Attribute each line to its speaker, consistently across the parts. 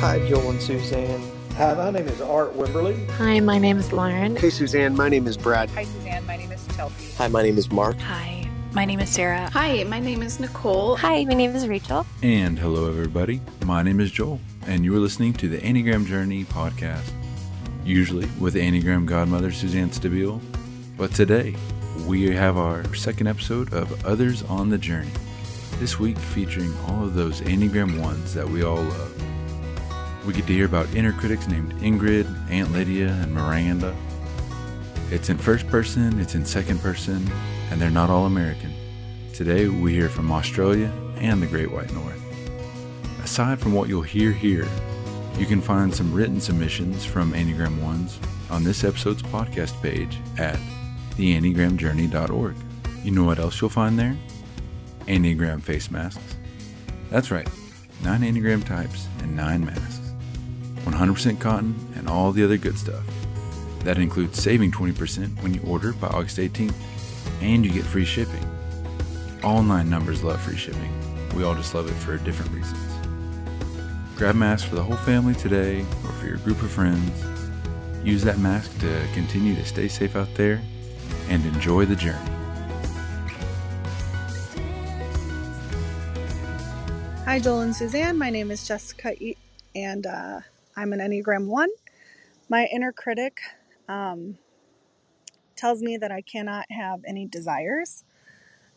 Speaker 1: Hi, Joel and Suzanne.
Speaker 2: Hi, my name is Art Wimberly.
Speaker 3: Hi, my name is Lauren.
Speaker 4: Hey, Suzanne. My name is Brad.
Speaker 5: Hi, Suzanne. My name is Chelsea.
Speaker 6: Hi, my name is Mark.
Speaker 7: Hi, my name is Sarah.
Speaker 8: Hi, my name is Nicole.
Speaker 3: Hi, my name is Rachel.
Speaker 9: And hello, everybody. My name is Joel, and you are listening to the Enneagram Journey podcast, usually with Enneagram Godmother Suzanne Stabile. But today, we have our second episode of Others on the Journey. This week featuring all of those Enneagram ones that we all love. We get to hear about inner critics named Ingrid, Aunt Lydia, and Miranda. It's in first person, it's in second person, and they're not all American. Today we hear from Australia and the Great White North. Aside from what you'll hear here, you can find some written submissions from Enneagram Ones on this episode's podcast page at theenneagramjourney.org. You know what else you'll find there? Enneagram face masks. That's right, nine Enneagram types and nine masks. 100% cotton and all the other good stuff. That includes saving 20% when you order by August 18th, and you get free shipping. All nine numbers love free shipping. We all just love it for different reasons. Grab masks for the whole family today or for your group of friends. Use that mask to continue to stay safe out there and enjoy the journey.
Speaker 10: Hi, Joel and Suzanne. My name is Jessica, and uh, I'm an Enneagram 1. My inner critic um, tells me that I cannot have any desires.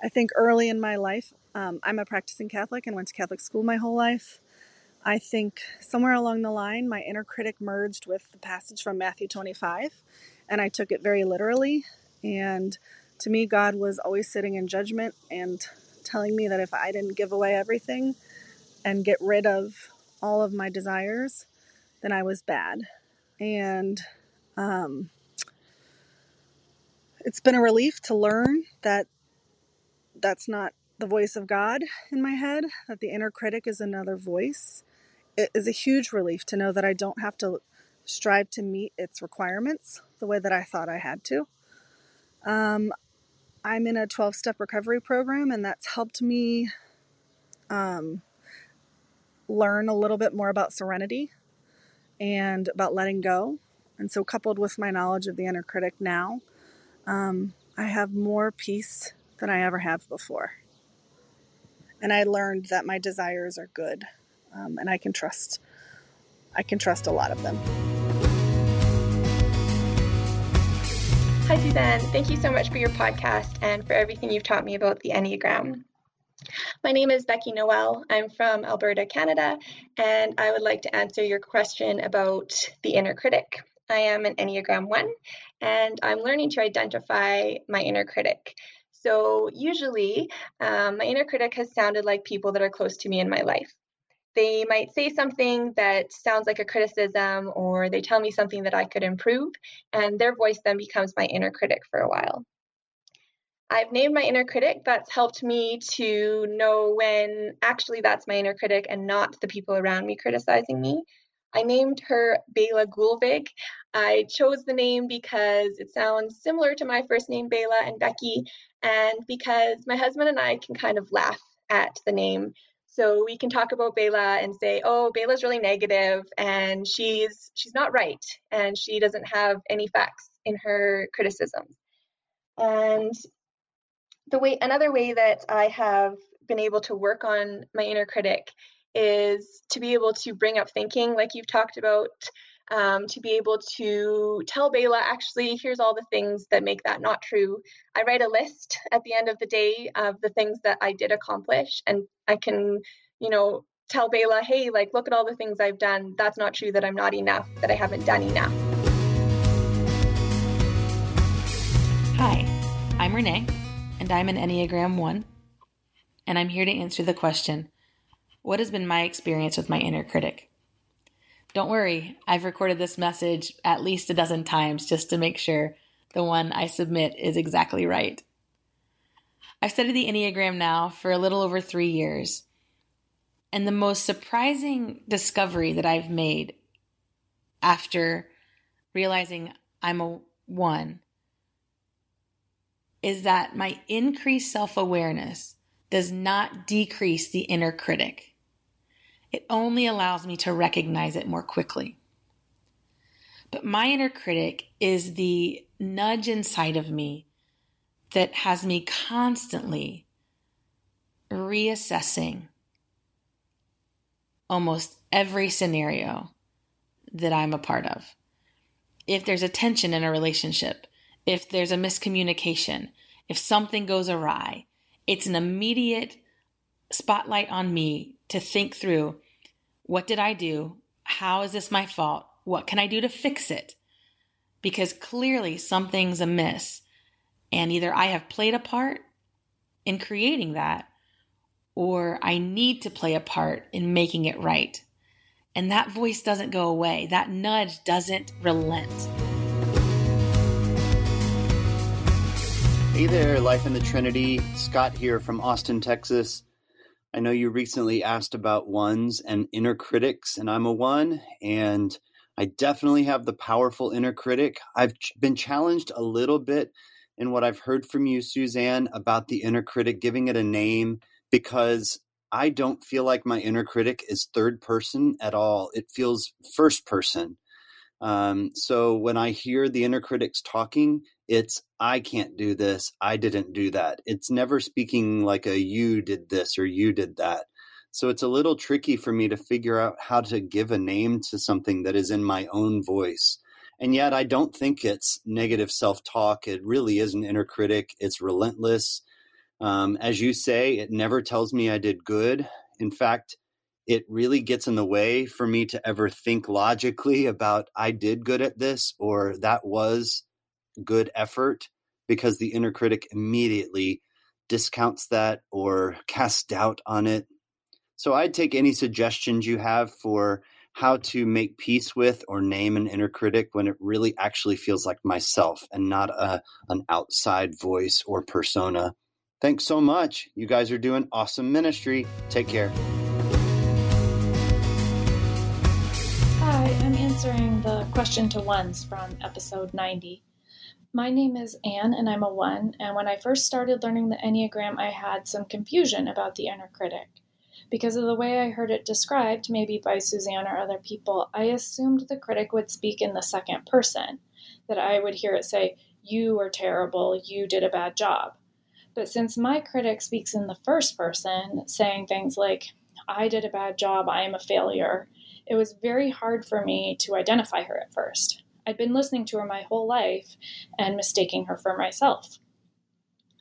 Speaker 10: I think early in my life, um, I'm a practicing Catholic and went to Catholic school my whole life. I think somewhere along the line, my inner critic merged with the passage from Matthew 25, and I took it very literally. And to me, God was always sitting in judgment and telling me that if I didn't give away everything and get rid of all of my desires, then I was bad. And um, it's been a relief to learn that that's not the voice of God in my head, that the inner critic is another voice. It is a huge relief to know that I don't have to strive to meet its requirements the way that I thought I had to. Um, I'm in a 12 step recovery program, and that's helped me um, learn a little bit more about serenity and about letting go. And so, coupled with my knowledge of the inner critic now, um, I have more peace than I ever have before. And I learned that my desires are good, um, and I can trust. I can trust a lot of them.
Speaker 11: Hi, Suzanne. Thank you so much for your podcast and for everything you've taught me about the Enneagram. My name is Becky Noel. I'm from Alberta, Canada, and I would like to answer your question about the inner critic. I am an Enneagram 1, and I'm learning to identify my inner critic. So, usually, um, my inner critic has sounded like people that are close to me in my life. They might say something that sounds like a criticism, or they tell me something that I could improve, and their voice then becomes my inner critic for a while. I've named my inner critic. That's helped me to know when actually that's my inner critic and not the people around me criticizing me. I named her Bela Gulvig. I chose the name because it sounds similar to my first name, Bela and Becky, and because my husband and I can kind of laugh at the name. So we can talk about Bela and say, "Oh, Bela's really negative, and she's she's not right, and she doesn't have any facts in her criticisms." And the way another way that I have been able to work on my inner critic is to be able to bring up thinking, like you've talked about, um, to be able to tell Bela, actually, here's all the things that make that not true. I write a list at the end of the day of the things that I did accomplish, and I can, you know, tell Bela, hey, like, look at all the things I've done. That's not true that I'm not enough, that I haven't done enough.
Speaker 7: Hi, I'm Renee I'm an Enneagram 1. And I'm here to answer the question What has been my experience with my inner critic? Don't worry, I've recorded this message at least a dozen times just to make sure the one I submit is exactly right. I've studied the Enneagram now for a little over three years. And the most surprising discovery that I've made after realizing I'm a one is that my increased self awareness does not decrease the inner critic. it only allows me to recognize it more quickly. But my inner critic is the nudge inside of me that has me constantly reassessing almost every scenario that I'm a part of. If there's a tension in a relationship, if there's a miscommunication, if something goes awry, it's an immediate spotlight on me to think through what did I do? How is this my fault? What can I do to fix it? Because clearly something's amiss. And either I have played a part in creating that, or I need to play a part in making it right. And that voice doesn't go away, that nudge doesn't relent.
Speaker 1: Hey there, Life in the Trinity. Scott here from Austin, Texas. I know you recently asked about ones and inner critics, and I'm a one, and I definitely have the powerful inner critic. I've been challenged a little bit in what I've heard from you, Suzanne, about the inner critic, giving it a name, because I don't feel like my inner critic is third person at all. It feels first person. Um, so when I hear the inner critics talking, it's I can't do this, I didn't do that. It's never speaking like a you did this or you did that. So it's a little tricky for me to figure out how to give a name to something that is in my own voice. And yet I don't think it's negative self talk. It really is an inner critic. It's relentless. Um, as you say, it never tells me I did good. In fact, it really gets in the way for me to ever think logically about I did good at this or that was good effort because the inner critic immediately discounts that or casts doubt on it. So I'd take any suggestions you have for how to make peace with or name an inner critic when it really actually feels like myself and not a an outside voice or persona. Thanks so much. You guys are doing awesome ministry. Take care.
Speaker 4: Hi, I'm answering the question to ones from episode 90. My name is Anne and I'm a one, and when I first started learning the Enneagram, I had some confusion about the inner critic. Because of the way I heard it described, maybe by Suzanne or other people, I assumed the critic would speak in the second person, that I would hear it say, You were terrible, you did a bad job. But since my critic speaks in the first person, saying things like, I did a bad job, I am a failure, it was very hard for me to identify her at first. I'd been listening to her my whole life and mistaking her for myself.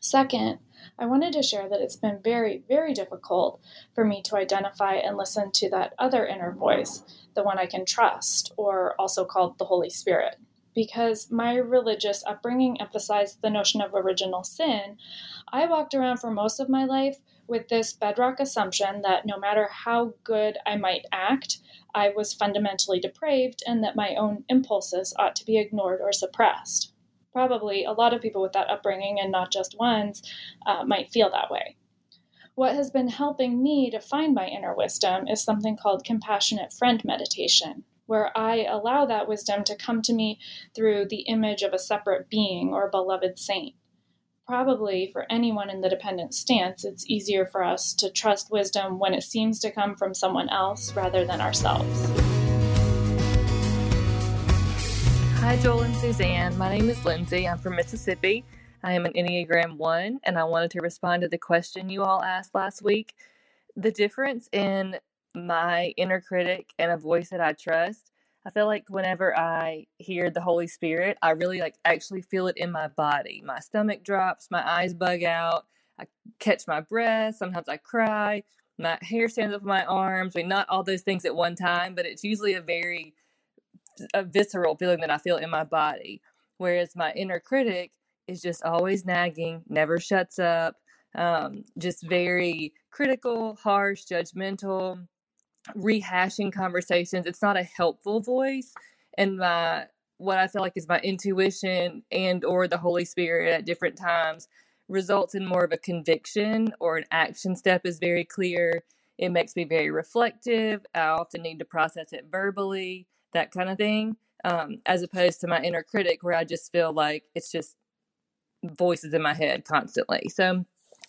Speaker 4: Second, I wanted to share that it's been very, very difficult for me to identify and listen to that other inner voice, the one I can trust, or also called the Holy Spirit. Because my religious upbringing emphasized the notion of original sin, I walked around for most of my life with this bedrock assumption that no matter how good I might act, I was fundamentally depraved and that my own impulses ought to be ignored or suppressed. Probably a lot of people with that upbringing, and not just ones, uh, might feel that way. What has been helping me to find my inner wisdom is something called compassionate friend meditation, where I allow that wisdom to come to me through the image of a separate being or beloved saint probably for anyone in the dependent stance, it's easier for us to trust wisdom when it seems to come from someone else rather than ourselves.
Speaker 5: Hi, Joel and Suzanne. My name is Lindsay. I'm from Mississippi. I am an Enneagram 1, and I wanted to respond to the question you all asked last week. The difference in my inner critic and a voice that I trust I feel like whenever I hear the Holy Spirit, I really like actually feel it in my body. My stomach drops, my eyes bug out, I catch my breath, sometimes I cry, my hair stands up on my arms. I mean, not all those things at one time, but it's usually a very a visceral feeling that I feel in my body. Whereas my inner critic is just always nagging, never shuts up, um, just very critical, harsh, judgmental rehashing conversations. It's not a helpful voice. And my what I feel like is my intuition and or the Holy Spirit at different times results in more of a conviction or an action step is very clear. It makes me very reflective. I often need to process it verbally, that kind of thing. Um, as opposed to my inner critic where I just feel like it's just voices in my head constantly. So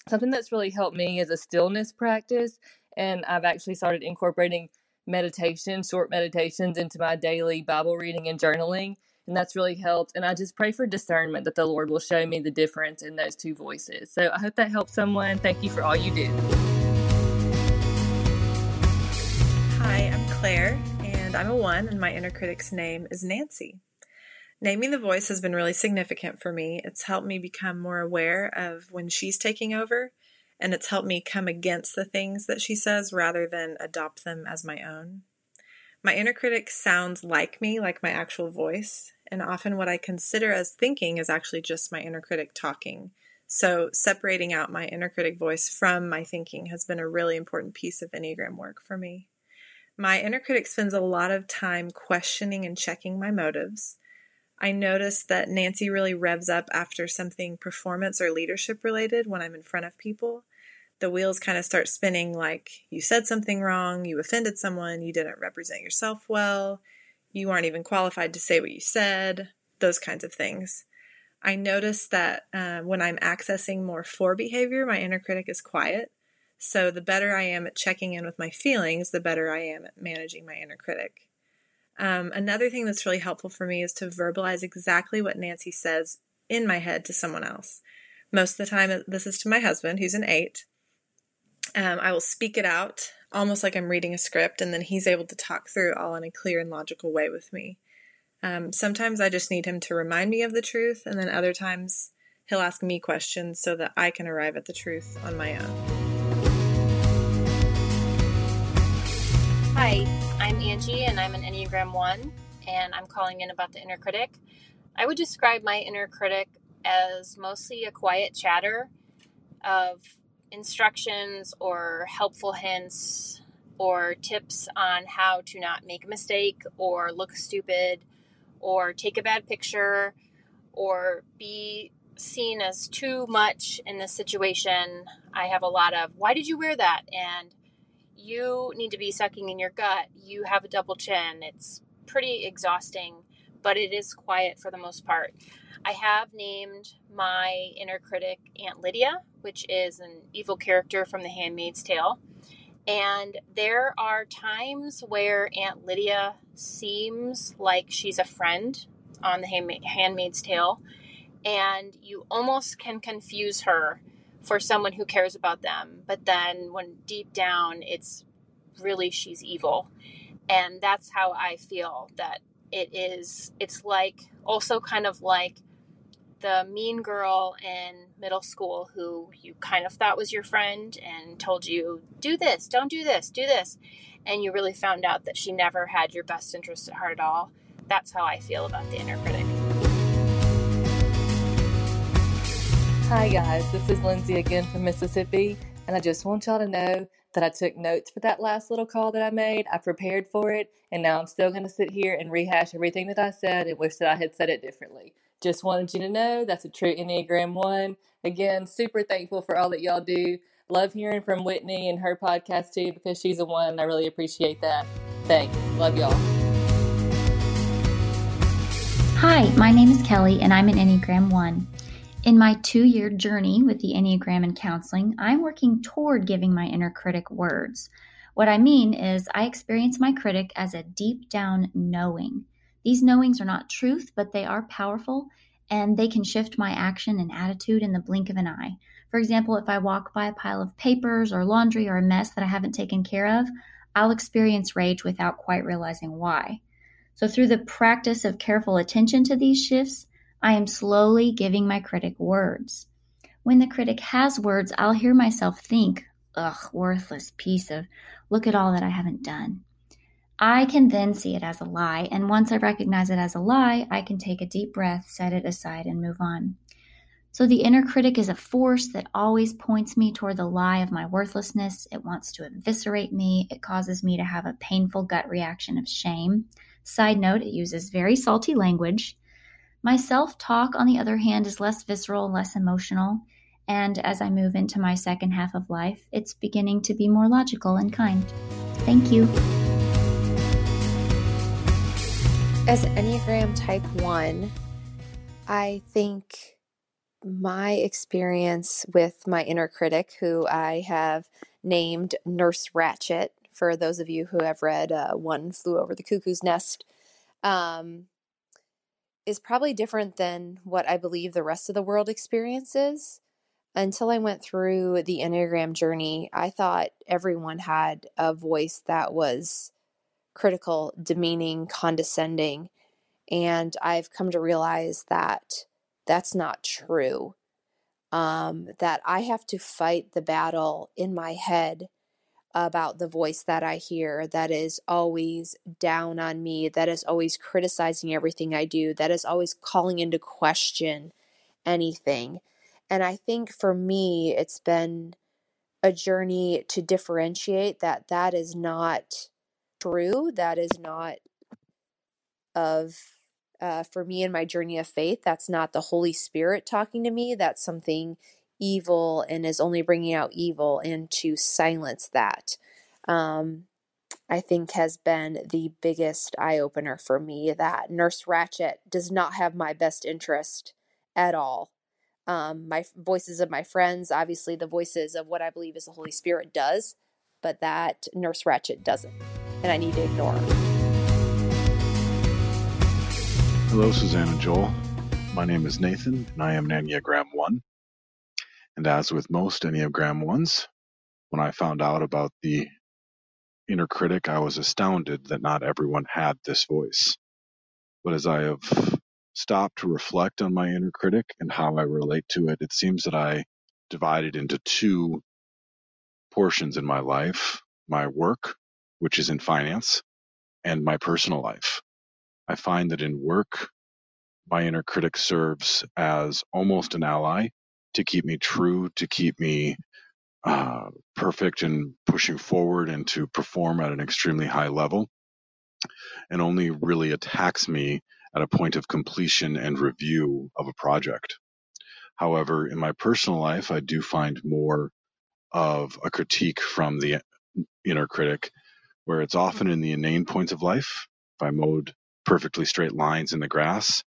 Speaker 5: something that's really helped me is a stillness practice And I've actually started incorporating meditation, short meditations into my daily Bible reading and journaling. And that's really helped. And I just pray for discernment that the Lord will show me the difference in those two voices. So I hope that helps someone. Thank you for all you do.
Speaker 6: Hi, I'm Claire, and I'm a one, and my inner critic's name is Nancy. Naming the voice has been really significant for me. It's helped me become more aware of when she's taking over, and it's helped me come against the things that she says rather than adopt them as my own. My inner critic sounds like me, like my actual voice, and often what I consider as thinking is actually just my inner critic talking. So, separating out my inner critic voice from my thinking has been a really important piece of Enneagram work for me. My inner critic spends a lot of time questioning and checking my motives. I notice that Nancy really revs up after something performance or leadership related when I'm in front of people. The wheels kind of start spinning like you said something wrong, you offended someone, you didn't represent yourself well, you aren't even qualified to say what you said, those kinds of things. I notice that uh, when I'm accessing more for behavior, my inner critic is quiet. So the better I am at checking in with my feelings, the better I am at managing my inner critic. Um, another thing that's really helpful for me is to verbalize exactly what Nancy says in my head to someone else. Most of the time, this is to my husband, who's an eight. Um, I will speak it out almost like I'm reading a script, and then he's able to talk through all in a clear and logical way with me. Um, sometimes I just need him to remind me of the truth, and then other times he'll ask me questions so that I can arrive at the truth on my own.
Speaker 12: Angie and I'm an Enneagram 1 and I'm calling in about the inner critic. I would describe my inner critic as mostly a quiet chatter of instructions or helpful hints or tips on how to not make a mistake or look stupid or take a bad picture or be seen as too much in this situation. I have a lot of, why did you wear that? And you need to be sucking in your gut. You have a double chin. It's pretty exhausting, but it is quiet for the most part. I have named my inner critic Aunt Lydia, which is an evil character from The Handmaid's Tale. And there are times where Aunt Lydia seems like she's a friend on The Handmaid's Tale, and you almost can confuse her for someone who cares about them. But then when deep down it's really she's evil. And that's how I feel that it is it's like also kind of like the mean girl in middle school who you kind of thought was your friend and told you, do this, don't do this, do this. And you really found out that she never had your best interest at heart at all. That's how I feel about the inner critic.
Speaker 5: Hi, guys. This is Lindsay again from Mississippi, and I just want y'all to know that I took notes for that last little call that I made. I prepared for it, and now I'm still going to sit here and rehash everything that I said and wish that I had said it differently. Just wanted you to know that's a true Enneagram 1. Again, super thankful for all that y'all do. Love hearing from Whitney and her podcast too because she's a one. I really appreciate that. Thanks. Love y'all.
Speaker 13: Hi, my name is Kelly, and I'm an Enneagram 1. In my two year journey with the Enneagram and counseling, I'm working toward giving my inner critic words. What I mean is, I experience my critic as a deep down knowing. These knowings are not truth, but they are powerful and they can shift my action and attitude in the blink of an eye. For example, if I walk by a pile of papers or laundry or a mess that I haven't taken care of, I'll experience rage without quite realizing why. So, through the practice of careful attention to these shifts, I am slowly giving my critic words. When the critic has words, I'll hear myself think, ugh, worthless piece of, look at all that I haven't done. I can then see it as a lie, and once I recognize it as a lie, I can take a deep breath, set it aside, and move on. So the inner critic is a force that always points me toward the lie of my worthlessness. It wants to eviscerate me. It causes me to have a painful gut reaction of shame. Side note, it uses very salty language. My self talk, on the other hand, is less visceral, less emotional, and as I move into my second half of life, it's beginning to be more logical and kind. Thank you.
Speaker 3: As Enneagram Type 1, I think my experience with my inner critic, who I have named Nurse Ratched, for those of you who have read uh, One Flew Over the Cuckoo's Nest, um, is probably different than what I believe the rest of the world experiences. Until I went through the Enneagram journey, I thought everyone had a voice that was critical, demeaning, condescending. And I've come to realize that that's not true. Um, that I have to fight the battle in my head about the voice that I hear that is always down on me, that is always criticizing everything I do, that is always calling into question anything. And I think for me, it's been a journey to differentiate that that is not true, that is not of uh, for me in my journey of faith, that's not the Holy Spirit talking to me. That's something evil and is only bringing out evil, and to silence that, um, I think has been the biggest eye opener for me. That Nurse Ratched does not have my best interest at all. Um, my voices of my friends, obviously, the voices of what I believe is the Holy Spirit does, but that Nurse Ratched doesn't, and I need to ignore.
Speaker 14: Hello, Suzanne and Joel. My name is Nathan, and I am an Enneagram 1. And as with most Enneagram 1s, when I found out about the inner critic, I was astounded that not everyone had this voice. But as I have stopped to reflect on my inner critic and how I relate to it, it seems that I divided into two portions in my life my work, which is in finance, and my personal life. I find that in work, my inner critic serves as almost an ally to keep me true, to keep me uh, perfect and pushing forward and to perform at an extremely high level, and only really attacks me at a point of completion and review of a project. However, in my personal life, I do find more of a critique from the inner critic, where it's often in the inane points of life. If I mowed perfectly straight lines in the grass,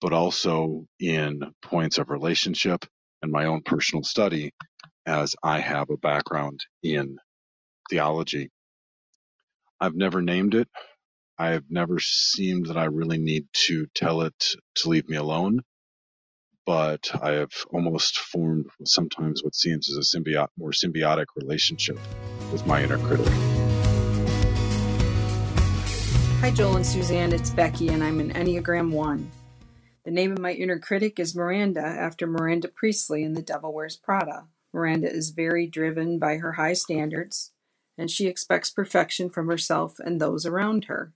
Speaker 14: but also in points of relationship and my own personal study, as I have a background in theology. I've never named it. I have never seemed that I really need to tell it to leave me alone, but I have almost formed sometimes what seems as a symbiotic, more symbiotic relationship with my inner critic.
Speaker 15: Hi, Joel and Suzanne. It's Becky, and I'm an Enneagram 1. The name of my inner critic is Miranda, after Miranda Priestly in The Devil Wears Prada. Miranda is very driven by her high standards, and she expects perfection from herself and those around her.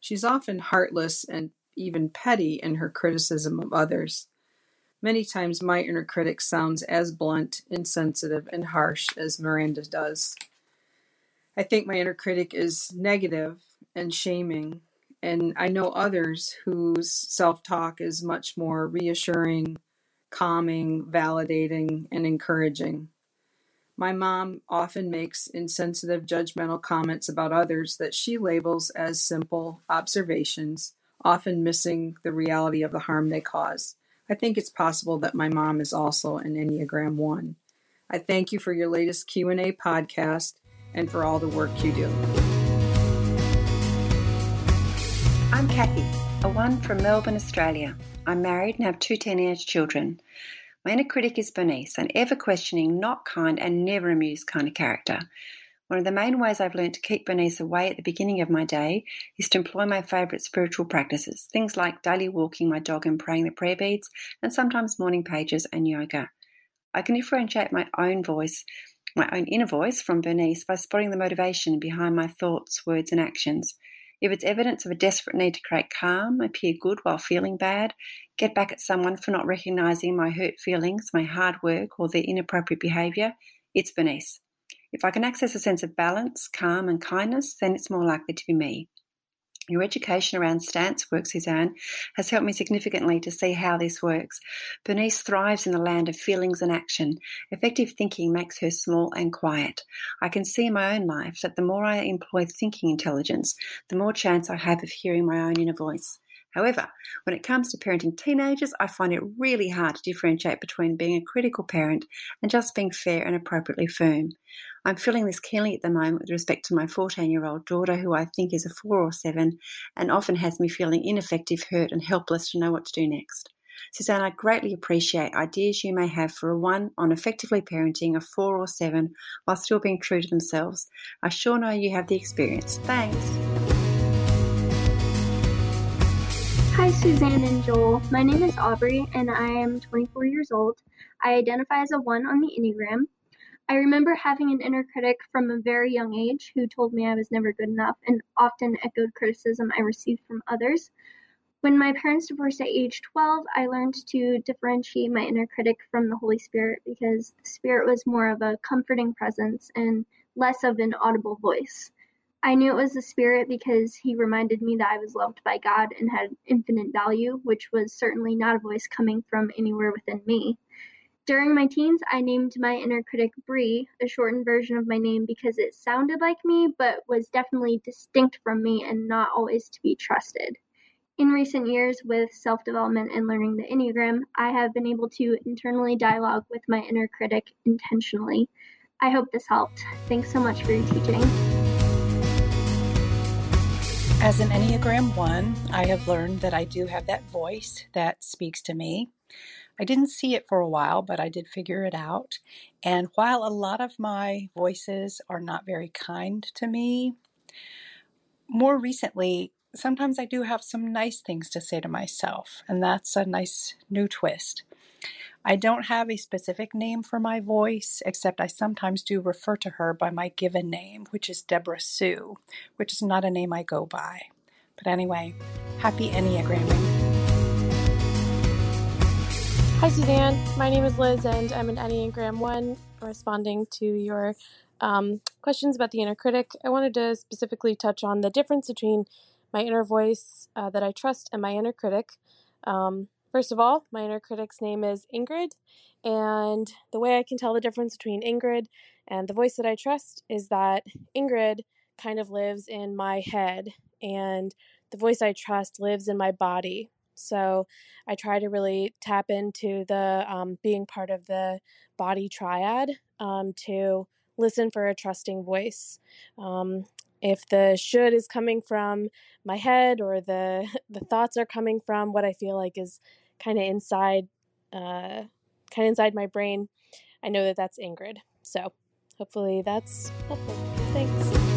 Speaker 15: She's often heartless and even petty in her criticism of others. Many times, my inner critic sounds as blunt, insensitive, and harsh as Miranda does. I think my inner critic is negative and shaming, and I know others whose self talk is much more reassuring, calming, validating, and encouraging. My mom often makes insensitive, judgmental comments about others that she labels as simple observations, often missing the reality of the harm they cause. I think it's possible that my mom is also an Enneagram 1. I thank you for your latest Q&A podcast and for all the work you do.
Speaker 16: I'm Kathy, a one from Melbourne, Australia. I'm married and have two teenage children. My inner critic is Bernice, an ever questioning, not kind, and never amused kind of character. One of the main ways I've learned to keep Bernice away at the beginning of my day is to employ my favourite spiritual practices, things like daily walking my dog and praying the prayer beads, and sometimes morning pages and yoga. I can differentiate my own voice, my own inner voice, from Bernice by spotting the motivation behind my thoughts, words, and actions. If it's evidence of a desperate need to create calm, appear good while feeling bad, get back at someone for not recognizing my hurt feelings, my hard work, or their inappropriate behavior, it's Bernice. If I can access a sense of balance, calm, and kindness, then it's more likely to be me. Your education around stance work, Suzanne, has helped me significantly to see how this works. Bernice thrives in the land of feelings and action. Effective thinking makes her small and quiet. I can see in my own life that the more I employ thinking intelligence, the more chance I have of hearing my own inner voice. However, when it comes to parenting teenagers, I find it really hard to differentiate between being a critical parent and just being fair and appropriately firm. I'm feeling this keenly at the moment with respect to my 14 year old daughter, who I think is a four or seven, and often has me feeling ineffective, hurt, and helpless to know what to do next. Suzanne, I greatly appreciate ideas you may have for a one on effectively parenting a four or seven while still being true to themselves. I sure know you have the experience. Thanks.
Speaker 17: Suzanne and Joel. My name is Aubrey, and I am 24 years old. I identify as a 1 on the Enneagram. I remember having an inner critic from a very young age who told me I was never good enough and often echoed criticism I received from others. When my parents divorced at age 12, I learned to differentiate my inner critic from the Holy Spirit because the Spirit was more of a comforting presence and less of an audible voice. I knew it was the Spirit because he reminded me that I was loved by God and had infinite value, which was certainly not a voice coming from anywhere within me. During my teens, I named my inner critic Bree, a shortened version of my name because it sounded like me but was definitely distinct from me and not always to be trusted. In recent years, with self development and learning the Enneagram, I have been able to internally dialogue with my inner critic intentionally. I hope this helped. Thanks so much for your teaching.
Speaker 18: As an Enneagram 1, I have learned that I do have that voice that speaks to me. I didn't see it for a while, but I did figure it out. And while a lot of my voices are not very kind to me, more recently, sometimes I do have some nice things to say to myself, and that's a nice new twist. I don't have a specific name for my voice, except I sometimes do refer to her by my given name, which is Deborah Sue, which is not a name I go by. But anyway, happy Enneagramming.
Speaker 19: Hi, Suzanne. My name is Liz, and I'm an Enneagram 1, responding to your um, questions about the inner critic. I wanted to specifically touch on the difference between my inner voice uh, that I trust and my inner critic. Um, First of all, my inner critic's name is Ingrid, and the way I can tell the difference between Ingrid and the voice that I trust is that Ingrid kind of lives in my head, and the voice I trust lives in my body. So I try to really tap into the um, being part of the body triad um, to listen for a trusting voice. Um, if the should is coming from my head or the the thoughts are coming from what I feel like is kind of inside, uh, kind of inside my brain, I know that that's Ingrid. So hopefully that's helpful. Thanks.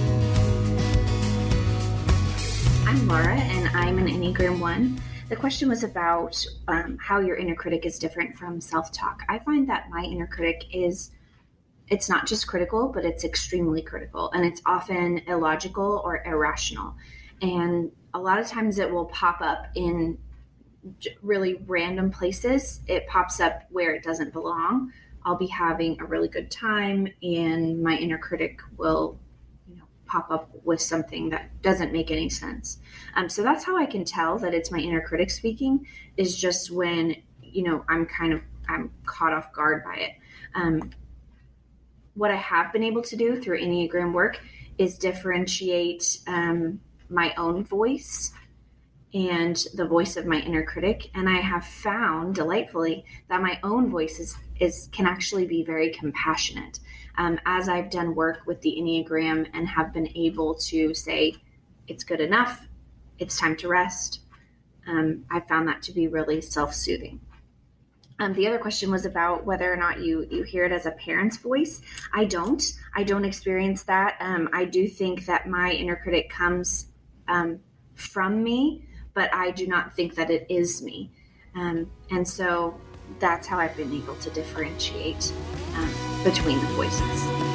Speaker 20: I'm Laura, and I'm an Enneagram 1. The question was about um, how your inner critic is different from self talk. I find that my inner critic is, it's not just critical, but it's extremely critical, and it's often illogical or irrational. And a lot of times it will pop up in really random places. It pops up where it doesn't belong. I'll be having a really good time, and my inner critic will, you know, pop up with something that doesn't make any sense. Um, so that's how I can tell that it's my inner critic speaking. Is just when you know I'm kind of I'm caught off guard by it. Um, what I have been able to do through Enneagram work is differentiate um, my own voice and the voice of my inner critic and i have found delightfully that my own voice is, is can actually be very compassionate um, as i've done work with the enneagram and have been able to say it's good enough it's time to rest um, i found that to be really self-soothing um, the other question was about whether or not you you hear it as a parent's voice. I don't. I don't experience that. Um, I do think that my inner critic comes um, from me, but I do not think that it is me. Um, and so that's how I've been able to differentiate um, between the voices.